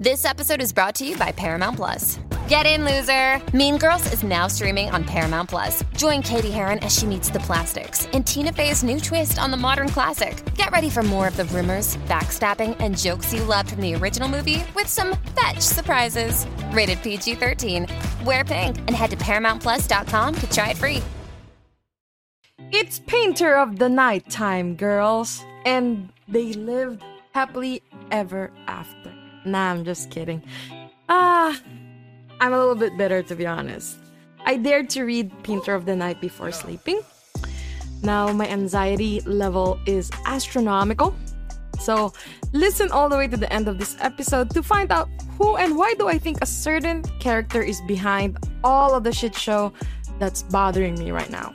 This episode is brought to you by Paramount Plus. Get in, loser! Mean Girls is now streaming on Paramount Plus. Join Cady Heron as she meets the plastics in Tina Fey's new twist on the modern classic. Get ready for more of the rumors, backstabbing, and jokes you loved from the original movie with some fetch surprises. Rated PG 13. Wear pink and head to ParamountPlus.com to try it free. It's Painter of the Nighttime, girls. And they lived happily ever after. Nah, I'm just kidding. Ah, I'm a little bit bitter to be honest. I dared to read Painter of the Night before sleeping. Now my anxiety level is astronomical. So listen all the way to the end of this episode to find out who and why do I think a certain character is behind all of the shit show that's bothering me right now.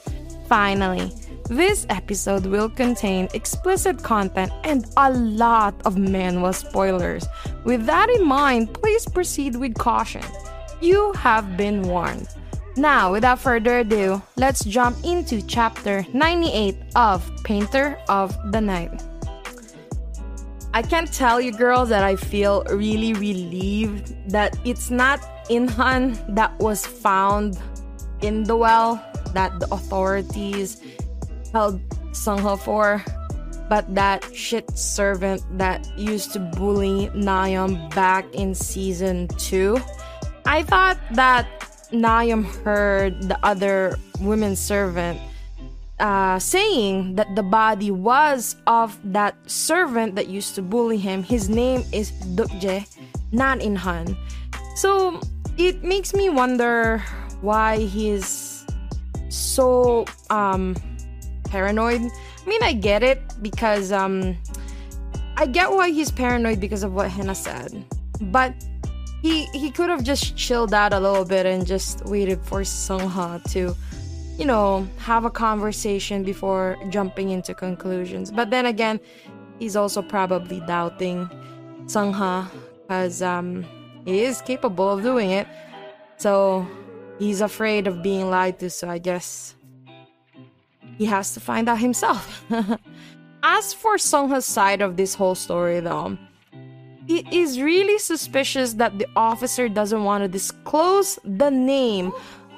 Finally, this episode will contain explicit content and a lot of manhwa spoilers. With that in mind, please proceed with caution. You have been warned. Now, without further ado, let's jump into chapter 98 of Painter of the Night. I can't tell you girls that I feel really relieved that it's not Inhan that was found in the well that the authorities held Sungha for, but that shit servant that used to bully Nayam back in season 2. I thought that Nayam heard the other women servant uh, saying that the body was of that servant that used to bully him. His name is Dukje, not Inhan. So it makes me wonder why he's so um paranoid. I mean, I get it because um I get why he's paranoid because of what Hina said. But he he could have just chilled out a little bit and just waited for Sungha to you know, have a conversation before jumping into conclusions. But then again, he's also probably doubting Sungha because um, he is capable of doing it. So he's afraid of being lied to. So I guess he has to find out himself. As for Sungha's side of this whole story, though, he is really suspicious that the officer doesn't want to disclose the name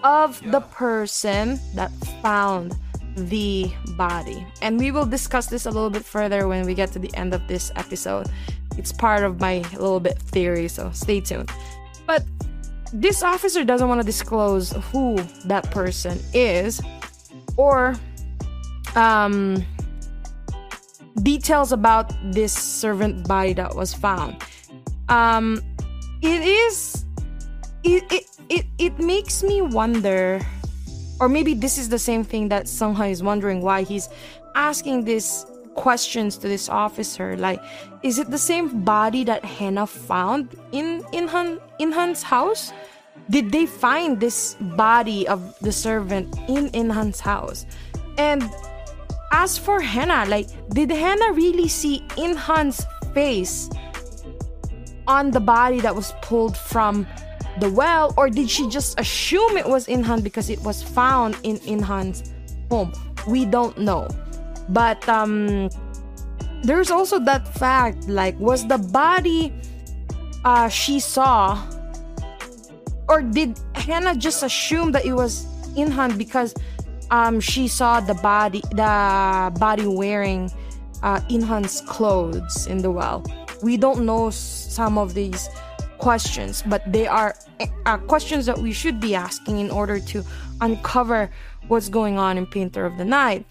of the person that found the body. And we will discuss this a little bit further when we get to the end of this episode. It's part of my little bit theory, so stay tuned. But this officer doesn't want to disclose who that person is or um details about this servant body that was found. Um it is it, it it it makes me wonder or maybe this is the same thing that Sungha is wondering why he's asking these questions to this officer like is it the same body that Hannah found in Inhan Inhan's house did they find this body of the servant in Inhan's house and as for Hannah like did Hannah really see Inhan's face on the body that was pulled from the well or did she just assume it was Inhan because it was found in Inhan's home? We don't know. But um there's also that fact like was the body uh she saw or did Hannah just assume that it was Inhan because um she saw the body the body wearing uh Inhan's clothes in the well? We don't know some of these questions, but they are uh, questions that we should be asking in order to uncover what's going on in Painter of the Night.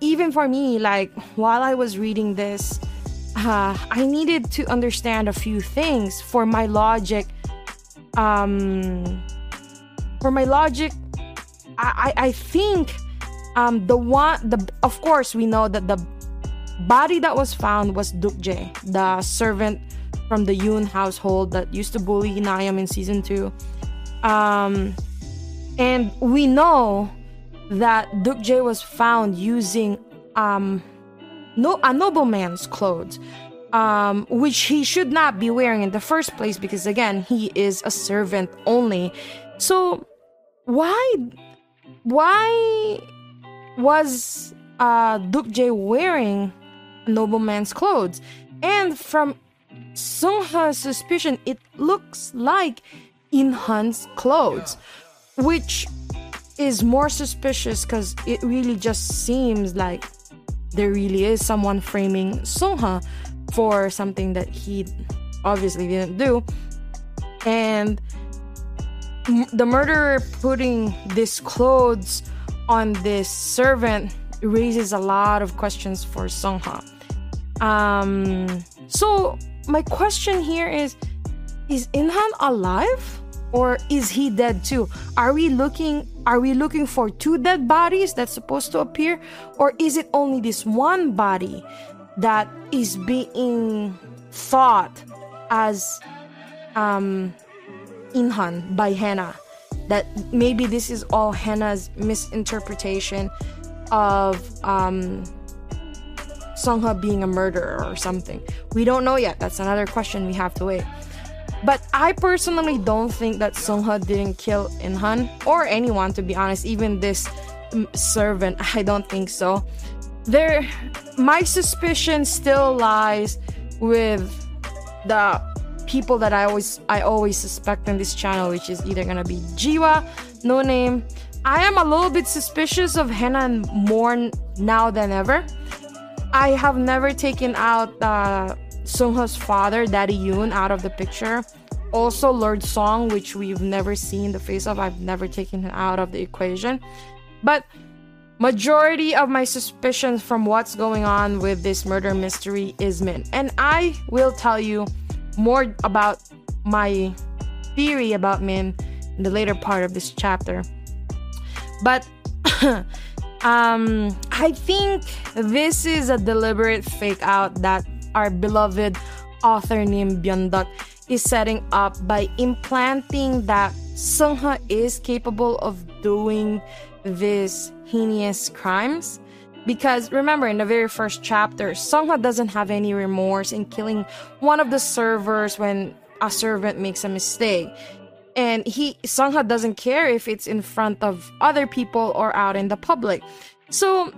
Even for me, like while I was reading this, uh, I needed to understand a few things for my logic. Um, for my logic, I, I, I think um, the one, the of course we know that the body that was found was Dukje, the servant from the Yoon household that used to bully Nayeon in season two. Um, and we know that Dukjae was found using um, no a nobleman's clothes, um, which he should not be wearing in the first place because again he is a servant only. So why why was uh, Dukjae wearing nobleman's clothes? And from Sungha's suspicion, it looks like Inhan's clothes, which is more suspicious because it really just seems like there really is someone framing Sungha for something that he obviously didn't do. And the murderer putting these clothes on this servant raises a lot of questions for Sungha. Um, so my question here is: Is Inhan alive, or is he dead too? Are we looking? Are we looking for two dead bodies that's supposed to appear, or is it only this one body that is being thought as um, Inhan by Hannah? That maybe this is all Hannah's misinterpretation of um, Sungha being a murderer or something. We don't know yet. That's another question we have to wait. But I personally don't think that Sungha didn't kill Inhan or anyone, to be honest, even this servant. I don't think so. There, my suspicion still lies with the people that I always I always suspect in this channel, which is either gonna be Jiwa, No Name. I am a little bit suspicious of Henan more now than ever I have never taken out uh, Sungha's father, Daddy Yoon, out of the picture. Also, Lord Song, which we've never seen the face of, I've never taken him out of the equation. But majority of my suspicions from what's going on with this murder mystery is Min. And I will tell you more about my theory about Min in the later part of this chapter. But Um, I think this is a deliberate fake out that our beloved author named Byeonduck is setting up by implanting that Sungha is capable of doing these heinous crimes. Because remember, in the very first chapter, Sungha doesn't have any remorse in killing one of the servers when a servant makes a mistake and he Sungha doesn't care if it's in front of other people or out in the public. So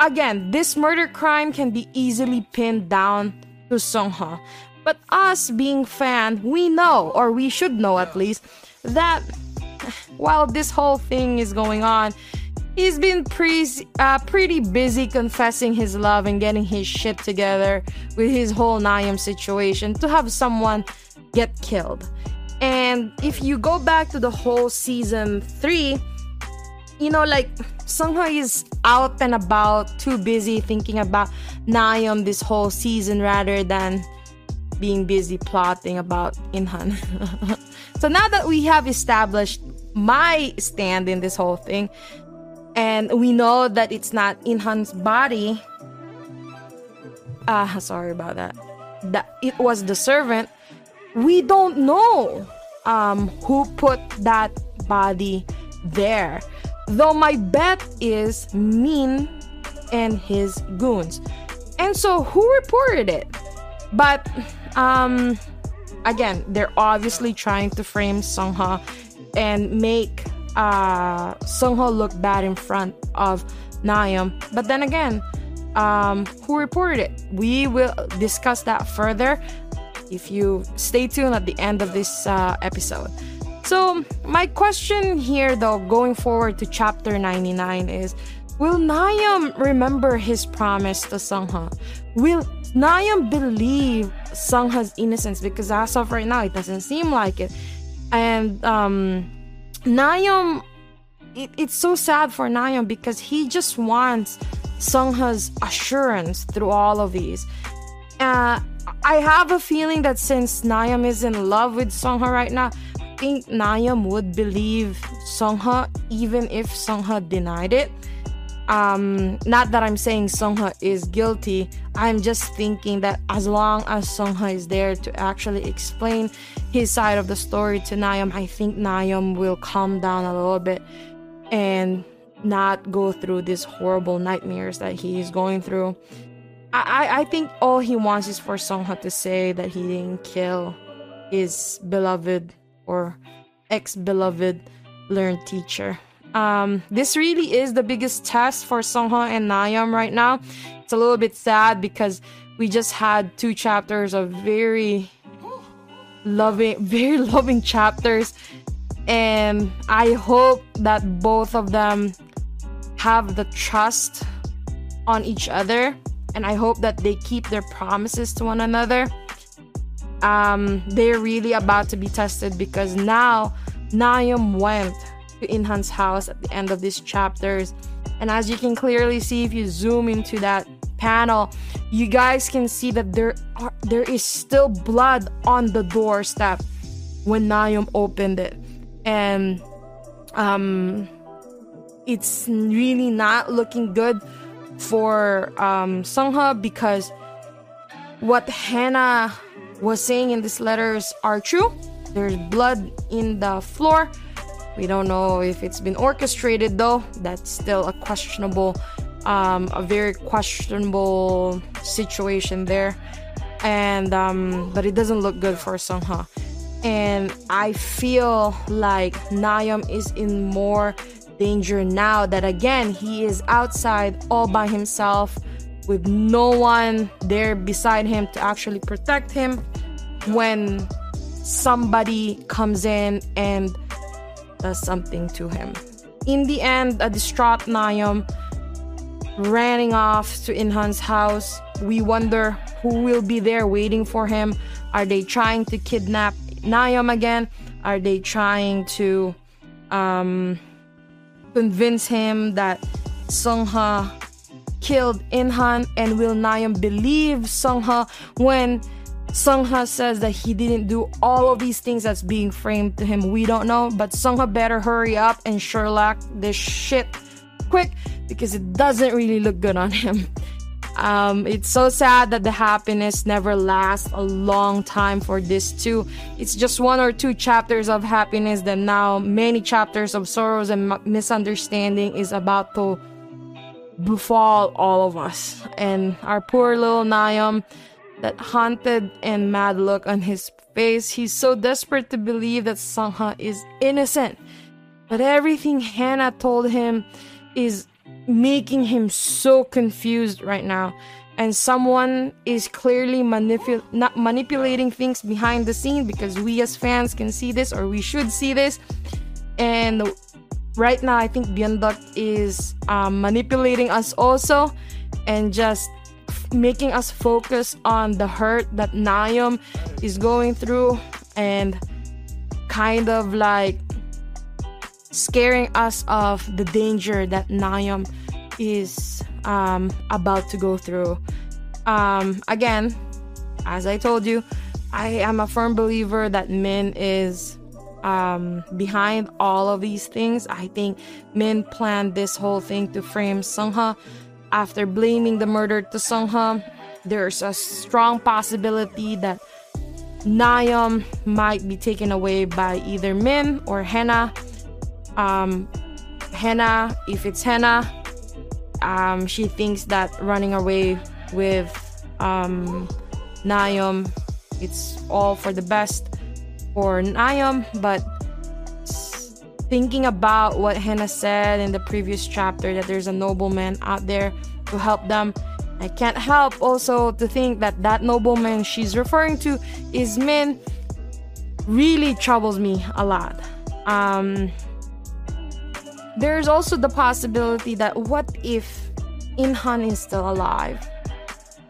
again, this murder crime can be easily pinned down to Sungha. But us being fan, we know or we should know at least that while this whole thing is going on, he's been pre- uh, pretty busy confessing his love and getting his shit together with his whole Nayeon situation to have someone get killed. And if you go back to the whole season three, you know, like Sungha is out and about, too busy thinking about Nayeon this whole season rather than being busy plotting about Inhan. so now that we have established my stand in this whole thing, and we know that it's not Inhan's body, ah, uh, sorry about that. That it was the servant we don't know um, who put that body there. Though my bet is Min and his goons. And so who reported it? But um again, they're obviously trying to frame Sungha and make uh Sungha look bad in front of Nayeon. But then again, um, who reported it? We will discuss that further if you stay tuned at the end of this uh, episode. So, my question here, though, going forward to chapter 99 is Will Nayam remember his promise to Sungha? Will Nayam believe Sungha's innocence? Because as of right now, it doesn't seem like it. And um, Nayeon, it, it's so sad for Nayam because he just wants Sungha's assurance through all of these. Uh, I have a feeling that since Nayam is in love with Sungha right now, think Nayeon would believe Songha even if Songha denied it. um not that i'm saying Songha is guilty i'm just thinking that as long as Songha is there to actually explain his side of the story to Nayeon i think Nayeon will calm down a little bit and not go through these horrible nightmares that he is going through i i think all he wants is for Songha to say that he didn't kill his beloved or ex-beloved learned teacher um, this really is the biggest test for Sungha and Nayeon right now. It's a little bit sad because we just had two chapters of very loving, very loving chapters, and I hope that both of them have the trust on each other, and I hope that they keep their promises to one another. Um, they're really about to be tested because now Nayeon went to Inhan's house at the end of these chapters. And as you can clearly see if you zoom into that panel, you guys can see that there are there is still blood on the doorstep when Nayeon opened it. And um it's really not looking good for um Sungha because what Hannah was saying in these letters are true. There's blood in the floor we don't know if it's been orchestrated though. That's still a questionable, um, a very questionable situation there. And um, but it doesn't look good for Sungha. And I feel like Nayeon is in more danger now that again he is outside all by himself with no one there beside him to actually protect him when somebody comes in and does something to him. In the end, a distraught Nayeon running off to Inhan's house. We wonder who will be there waiting for him. Are they trying to kidnap Nayeon again? Are they trying to um, convince him that Sungha killed Inhan? And will Nayeon believe Sungha when Sungha says that he didn't do all of these things that's being framed to him. We don't know, but Sungha better hurry up and Sherlock this shit quick because it doesn't really look good on him. Um, it's so sad that the happiness never lasts a long time for this too. It's just one or two chapters of happiness that now many chapters of sorrows and misunderstanding is about to befall all of us. And our poor little Nayeon that haunted and mad look on his face. He's so desperate to believe that Sangha is innocent. But everything Hannah told him is making him so confused right now. And someone is clearly manipul- not manipulating things behind the scene because we as fans can see this or we should see this. And right now, I think Byeonduck is um, manipulating us also and just making us focus on the hurt that Nayeon is going through and kind of like scaring us of the danger that Nayeon is um, about to go through. Um, again, as I told you, I am a firm believer that Min is um, behind all of these things. I think Min planned this whole thing to frame Sungha after blaming the murder to Sungha, there's a strong possibility that Nayeon might be taken away by either Min or Hannah. Um, Hannah, if it's Hannah, um, she thinks that running away with um, Nayeon, it's all for the best for Nayeon, but thinking about what Hannah said in the previous chapter that there's a nobleman out there to help them. I can't help also to think that that nobleman she's referring to is Min really troubles me a lot. Um, there's also the possibility that what if Inhan is still alive?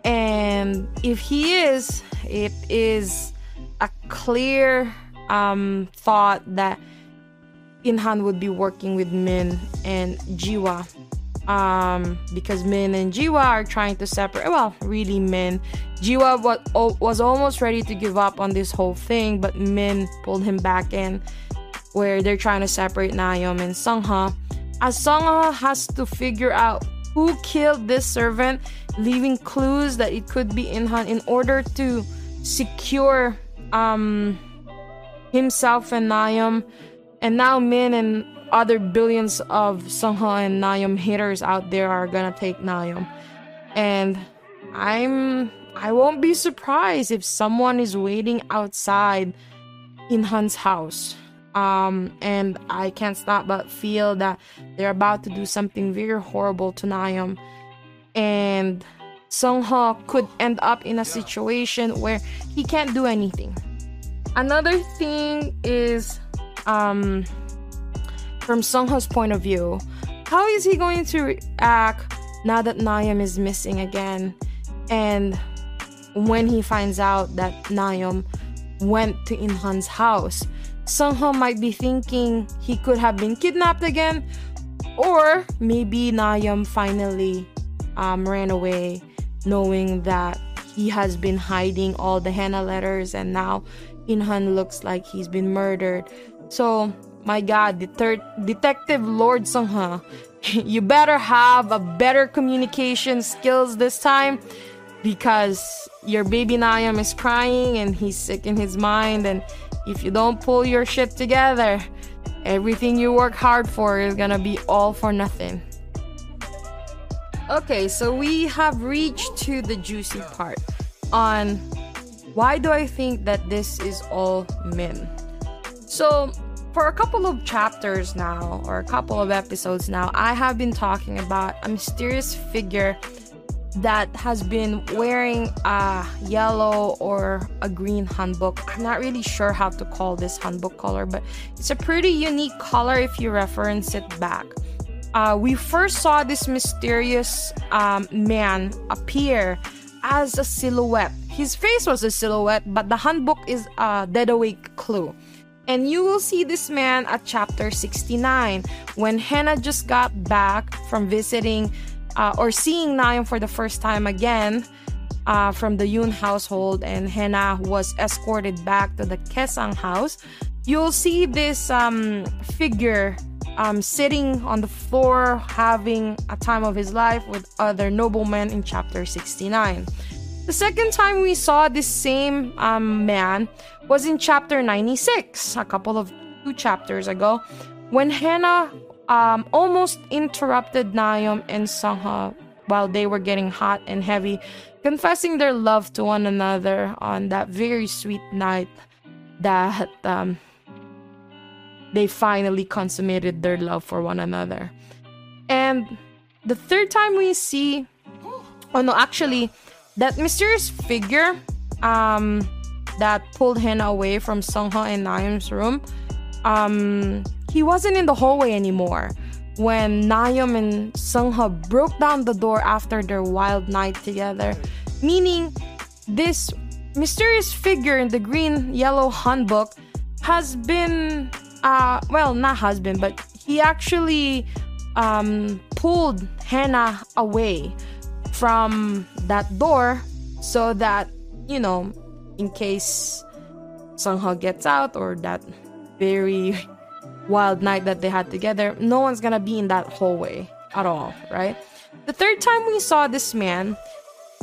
And if he is, it is a clear um, thought that Inhan would be working with Min and Jiwa. Um, because Min and Jiwa are trying to separate. Well, really, Min. Jiwa was, was almost ready to give up on this whole thing, but Min pulled him back in, where they're trying to separate Nayeon and Sungha. as Songha has to figure out who killed this servant, leaving clues that it could be Inhan in order to secure um, himself and Nayeon. And now Min and other billions of Songha and Nayeon haters out there are gonna take Nayeon. And I'm I won't be surprised if someone is waiting outside Inhan's house. Um, and I can't stop but feel that they're about to do something very horrible to Nayeon. And Songha could end up in a situation where he can't do anything. Another thing is um, from Songha's point of view, how is he going to react now that Nayeon is missing again? And when he finds out that Nayeon went to Inhan's house, Songha might be thinking he could have been kidnapped again, or maybe Nayeon finally um, ran away, knowing that he has been hiding all the Hana letters, and now Inhan looks like he's been murdered. So, my God, the third Detective Lord Songha, you better have a better communication skills this time because your baby Nayeon is crying and he's sick in his mind and if you don't pull your shit together, everything you work hard for is gonna be all for nothing. Okay, so we have reached to the juicy part on why do I think that this is all Min. So, for a couple of chapters now, or a couple of episodes now, I have been talking about a mysterious figure that has been wearing a yellow or a green hanbok. I'm not really sure how to call this hanbok color, but it's a pretty unique color if you reference it back. Uh, we first saw this mysterious um, man appear as a silhouette. His face was a silhouette, but the hanbok is a dead awake clue. And you will see this man at chapter 69 when Hannah just got back from visiting uh, or seeing Nayeon for the first time again uh, from the Yoon household, and Hannah was escorted back to the gisaeng house, you'll see this um, figure um, sitting on the floor having a time of his life with other noblemen in chapter 69. The second time we saw this same um, man was in chapter 96, a couple of two chapters ago, when Hannah um, almost interrupted Nayeon and Songha while they were getting hot and heavy, confessing their love to one another on that very sweet night that um, they finally consummated their love for one another. And the third time we see, oh no, actually, that mysterious figure um, that pulled Hannah away from Songha and Nayeon's room um, he wasn't in the hallway anymore when Nayeon and Sungha broke down the door after their wild night together, meaning this mysterious figure in the green yellow hanbok has been uh well not husband, but he actually um pulled Hannah away from that door so that you know in case Sungha gets out or that very wild night that they had together, no one's gonna be in that hallway at all, right? The third time we saw this man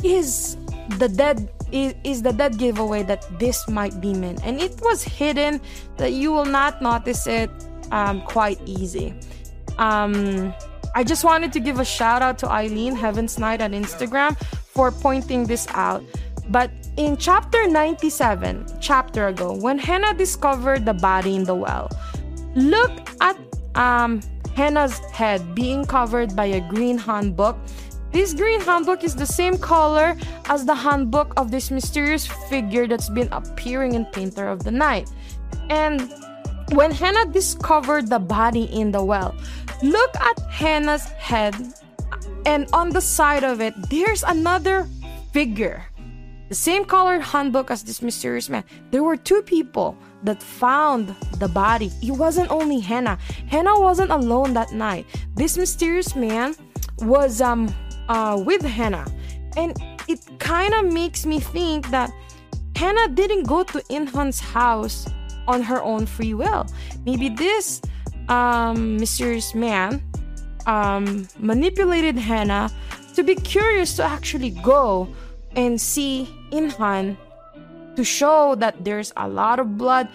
is the dead is, is the dead giveaway that this might be Min, and it was hidden that you will not notice it um, quite easy. Um, I just wanted to give a shout out to Eileen Heaven's Night on Instagram for pointing this out. But in chapter 97, chapter ago, when Hannah discovered the body in the well, look at um, Hannah's head being covered by a green hanbok. This green hanbok is the same color as the hanbok of this mysterious figure that's been appearing in Painter of the Night. And when Hannah discovered the body in the well, look at Hannah's head, and on the side of it, there's another figure the same colored hanbok as this mysterious man. There were two people that found the body. It wasn't only Hannah. Hannah wasn't alone that night. This mysterious man was um uh with Hannah. And it kind of makes me think that Hannah didn't go to Inhan's house on her own free will. Maybe this um mysterious man um, manipulated Hannah to be curious to actually go and see Inhan to show that there's a lot of blood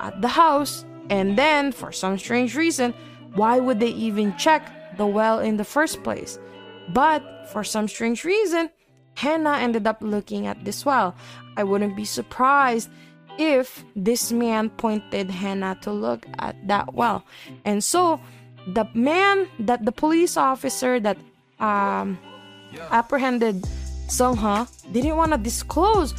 at the house. And then, for some strange reason, why would they even check the well in the first place? But for some strange reason, Hannah ended up looking at this well. I wouldn't be surprised if this man pointed Hannah to look at that well. And so, the man that the police officer that um, apprehended Sungha didn't want to disclose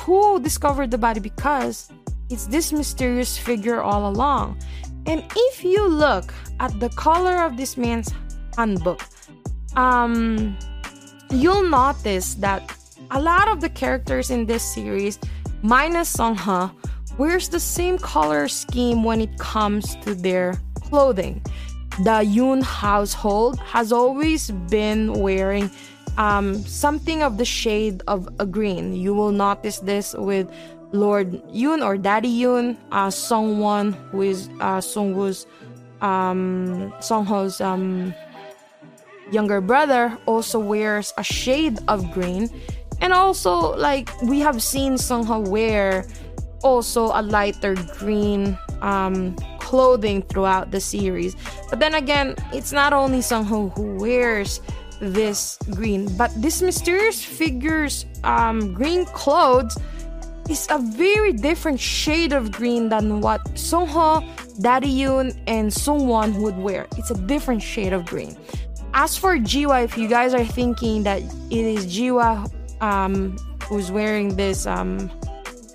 who discovered the body because it's this mysterious figure all along. And if you look at the color of this man's hanbok, um, you'll notice that a lot of the characters in this series, minus Songha, wears the same color scheme when it comes to their clothing. The Yoon household has always been wearing um, something of the shade of a green. You will notice this with Lord Yoon or Daddy Yoon, uh, Songwon, who is uh, Songwoo's um, Songho's um, younger brother, also wears a shade of green. And also, like we have seen Songho wear also a lighter green um, clothing throughout the series. But then again, it's not only Songho who wears this green, but this mysterious figure's um, green clothes is a very different shade of green than what Songho, Daddy Yoon, and Sungwon would wear. It's a different shade of green. As for Jiwa, if you guys are thinking that it is Jiwa um, who's wearing this um,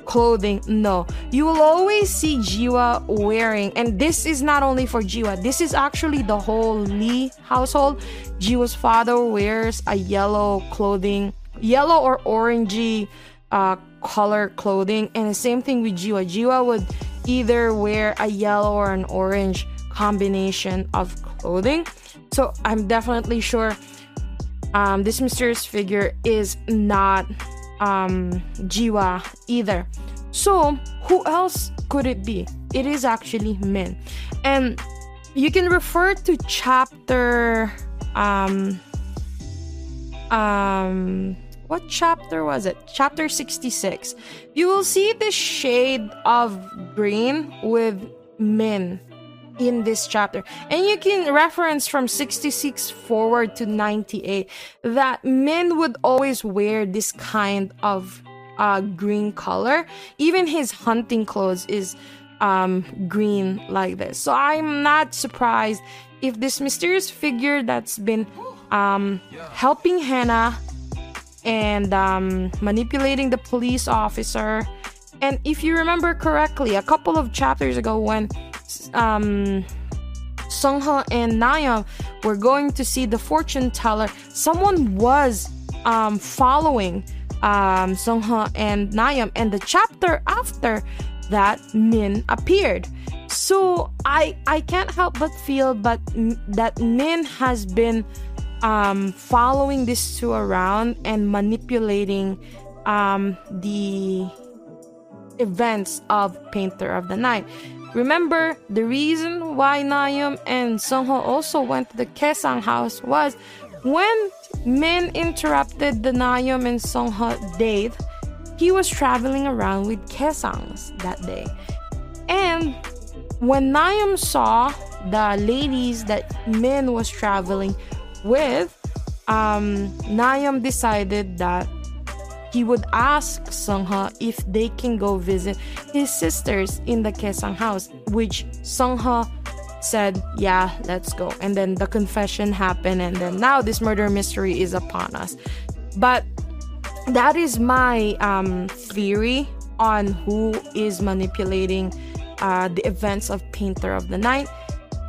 clothing, no. You will always see Jiwa wearing, and this is not only for Jiwa, this is actually the whole Lee household. Jiwa's father wears a yellow clothing, yellow or orangey uh, color clothing, and the same thing with Jiwa. Jiwa would either wear a yellow or an orange combination of clothing. So I'm definitely sure um, this mysterious figure is not um, Jiwa either. So, who else could it be? It is actually Min. And you can refer to chapter um um what chapter was it? Chapter 66. You will see the shade of green with Min in this chapter. And you can reference from 66 forward to 98 that Min would always wear this kind of uh, green color. Even his hunting clothes is um, green like this. So I'm not surprised if this mysterious figure that's been um, helping Hannah and um, manipulating the police officer. And if you remember correctly, a couple of chapters ago, when um, Sungha and Naya were going to see the fortune teller, someone was um, following um, Sungha and Nayam, and the chapter after that, Min appeared. So I I can't help but feel but that Min has been um, following these two around and manipulating um, the events of Painter of the Night. Remember, the reason why Nayam and Sungho also went to the gisaeng house was when Min interrupted the Nayam and Sungho date, he was traveling around with gisaengs that day. And when Nayam saw the ladies that Min was traveling with, um, Nayam decided that he would ask Sungha if they can go visit his sisters in the gisaeng house, which Sungha said, Yeah, let's go. And then the confession happened, and then now this murder mystery is upon us. But that is my um, theory on who is manipulating uh, the events of Painter of the Night.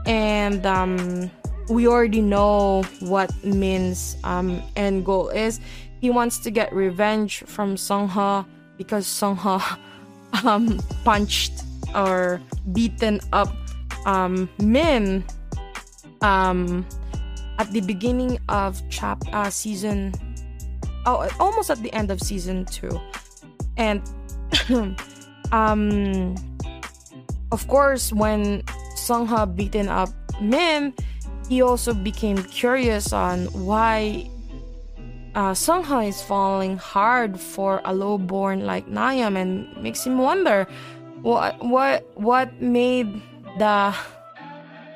And um, we already know what Min's um, end goal is he wants to get revenge from Songha because Songha um, punched or beaten up um, Min um, at the beginning of chap uh, season oh almost at the end of season two. And um of course when Songha beaten up Min he also became curious on why uh, Seongho is falling hard for a lowborn like Nayam and makes him wonder what what what made the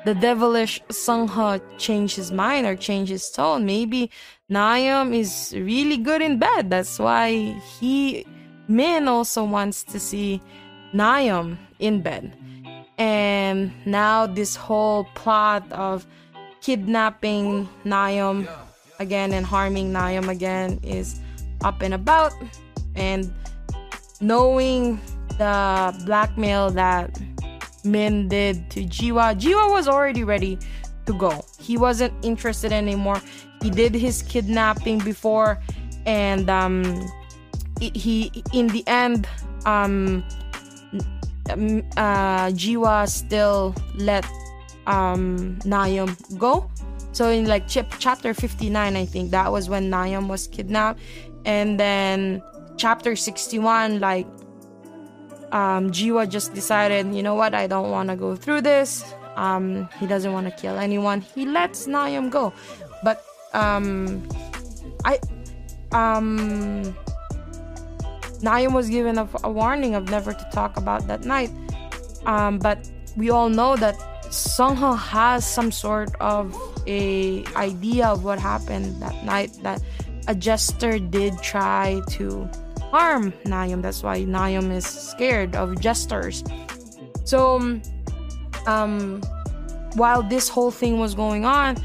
the devilish Seongho change his mind or change his tone. Maybe Nayam is really good in bed. That's why he Min also wants to see Nayam in bed. And now this whole plot of kidnapping Nayam again and harming Nayam again is up and about and knowing the blackmail that Min did to Jiwa. Jiwa was already ready to go. He wasn't interested anymore. He did his kidnapping before, and um, he in the end, um, uh, Jiwa still let um, Nayam go. So in like chip, chapter 59, I think that was when Nayam was kidnapped, and then chapter 61, like um, Jiwa just decided, you know what, I don't want to go through this. Um, he doesn't want to kill anyone. He lets Nayam go, but um, I um, Nayam was given a, a, warning of never to talk about that night. Um, but we all know that Seongho has some sort of a idea of what happened that night. That a jester did try to harm Nayam. That's why Nayam is scared of jesters. So, um, while this whole thing was going on,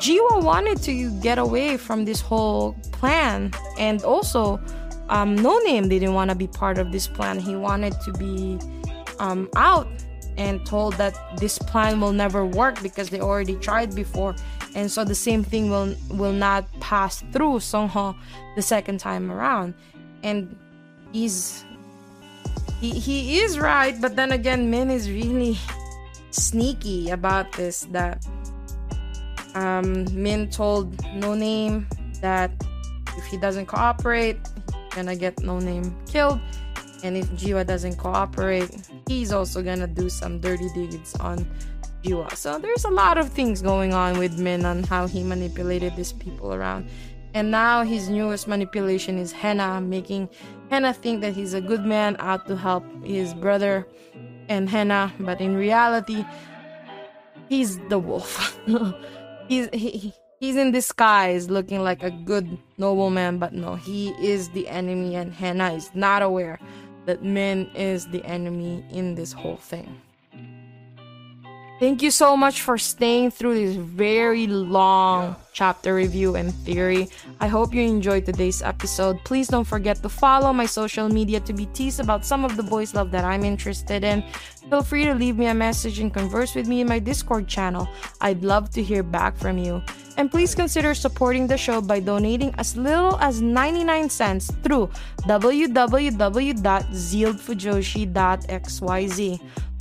Jiwa wanted to get away from this whole plan, and also, um, No Name didn't want to be part of this plan. He wanted to be um, out and told that this plan will never work because they already tried before, and so the same thing will will not pass through Seongho the second time around. And he's he, he is right but then again min is really sneaky about this that um min told no name that if he doesn't cooperate he's gonna get no name killed and if jiwa doesn't cooperate he's also gonna do some dirty deeds on jiwa. So there's a lot of things going on with min on how he manipulated these people around. And now his newest manipulation is Hena, making Hena think that he's a good man out to help his brother and Hena, but in reality, he's the wolf. he's he, he's in disguise, looking like a good nobleman, but no, he is the enemy, and Hena is not aware that Min is the enemy in this whole thing. Thank you so much for staying through this very long chapter review and theory. I hope you enjoyed today's episode. Please don't forget to follow my social media to be teased about some of the boys' love that I'm interested in. Feel free to leave me a message and converse with me in my Discord channel. I'd love to hear back from you. And please consider supporting the show by donating as little as 99 cents through www.zieldfujoshi.xyz.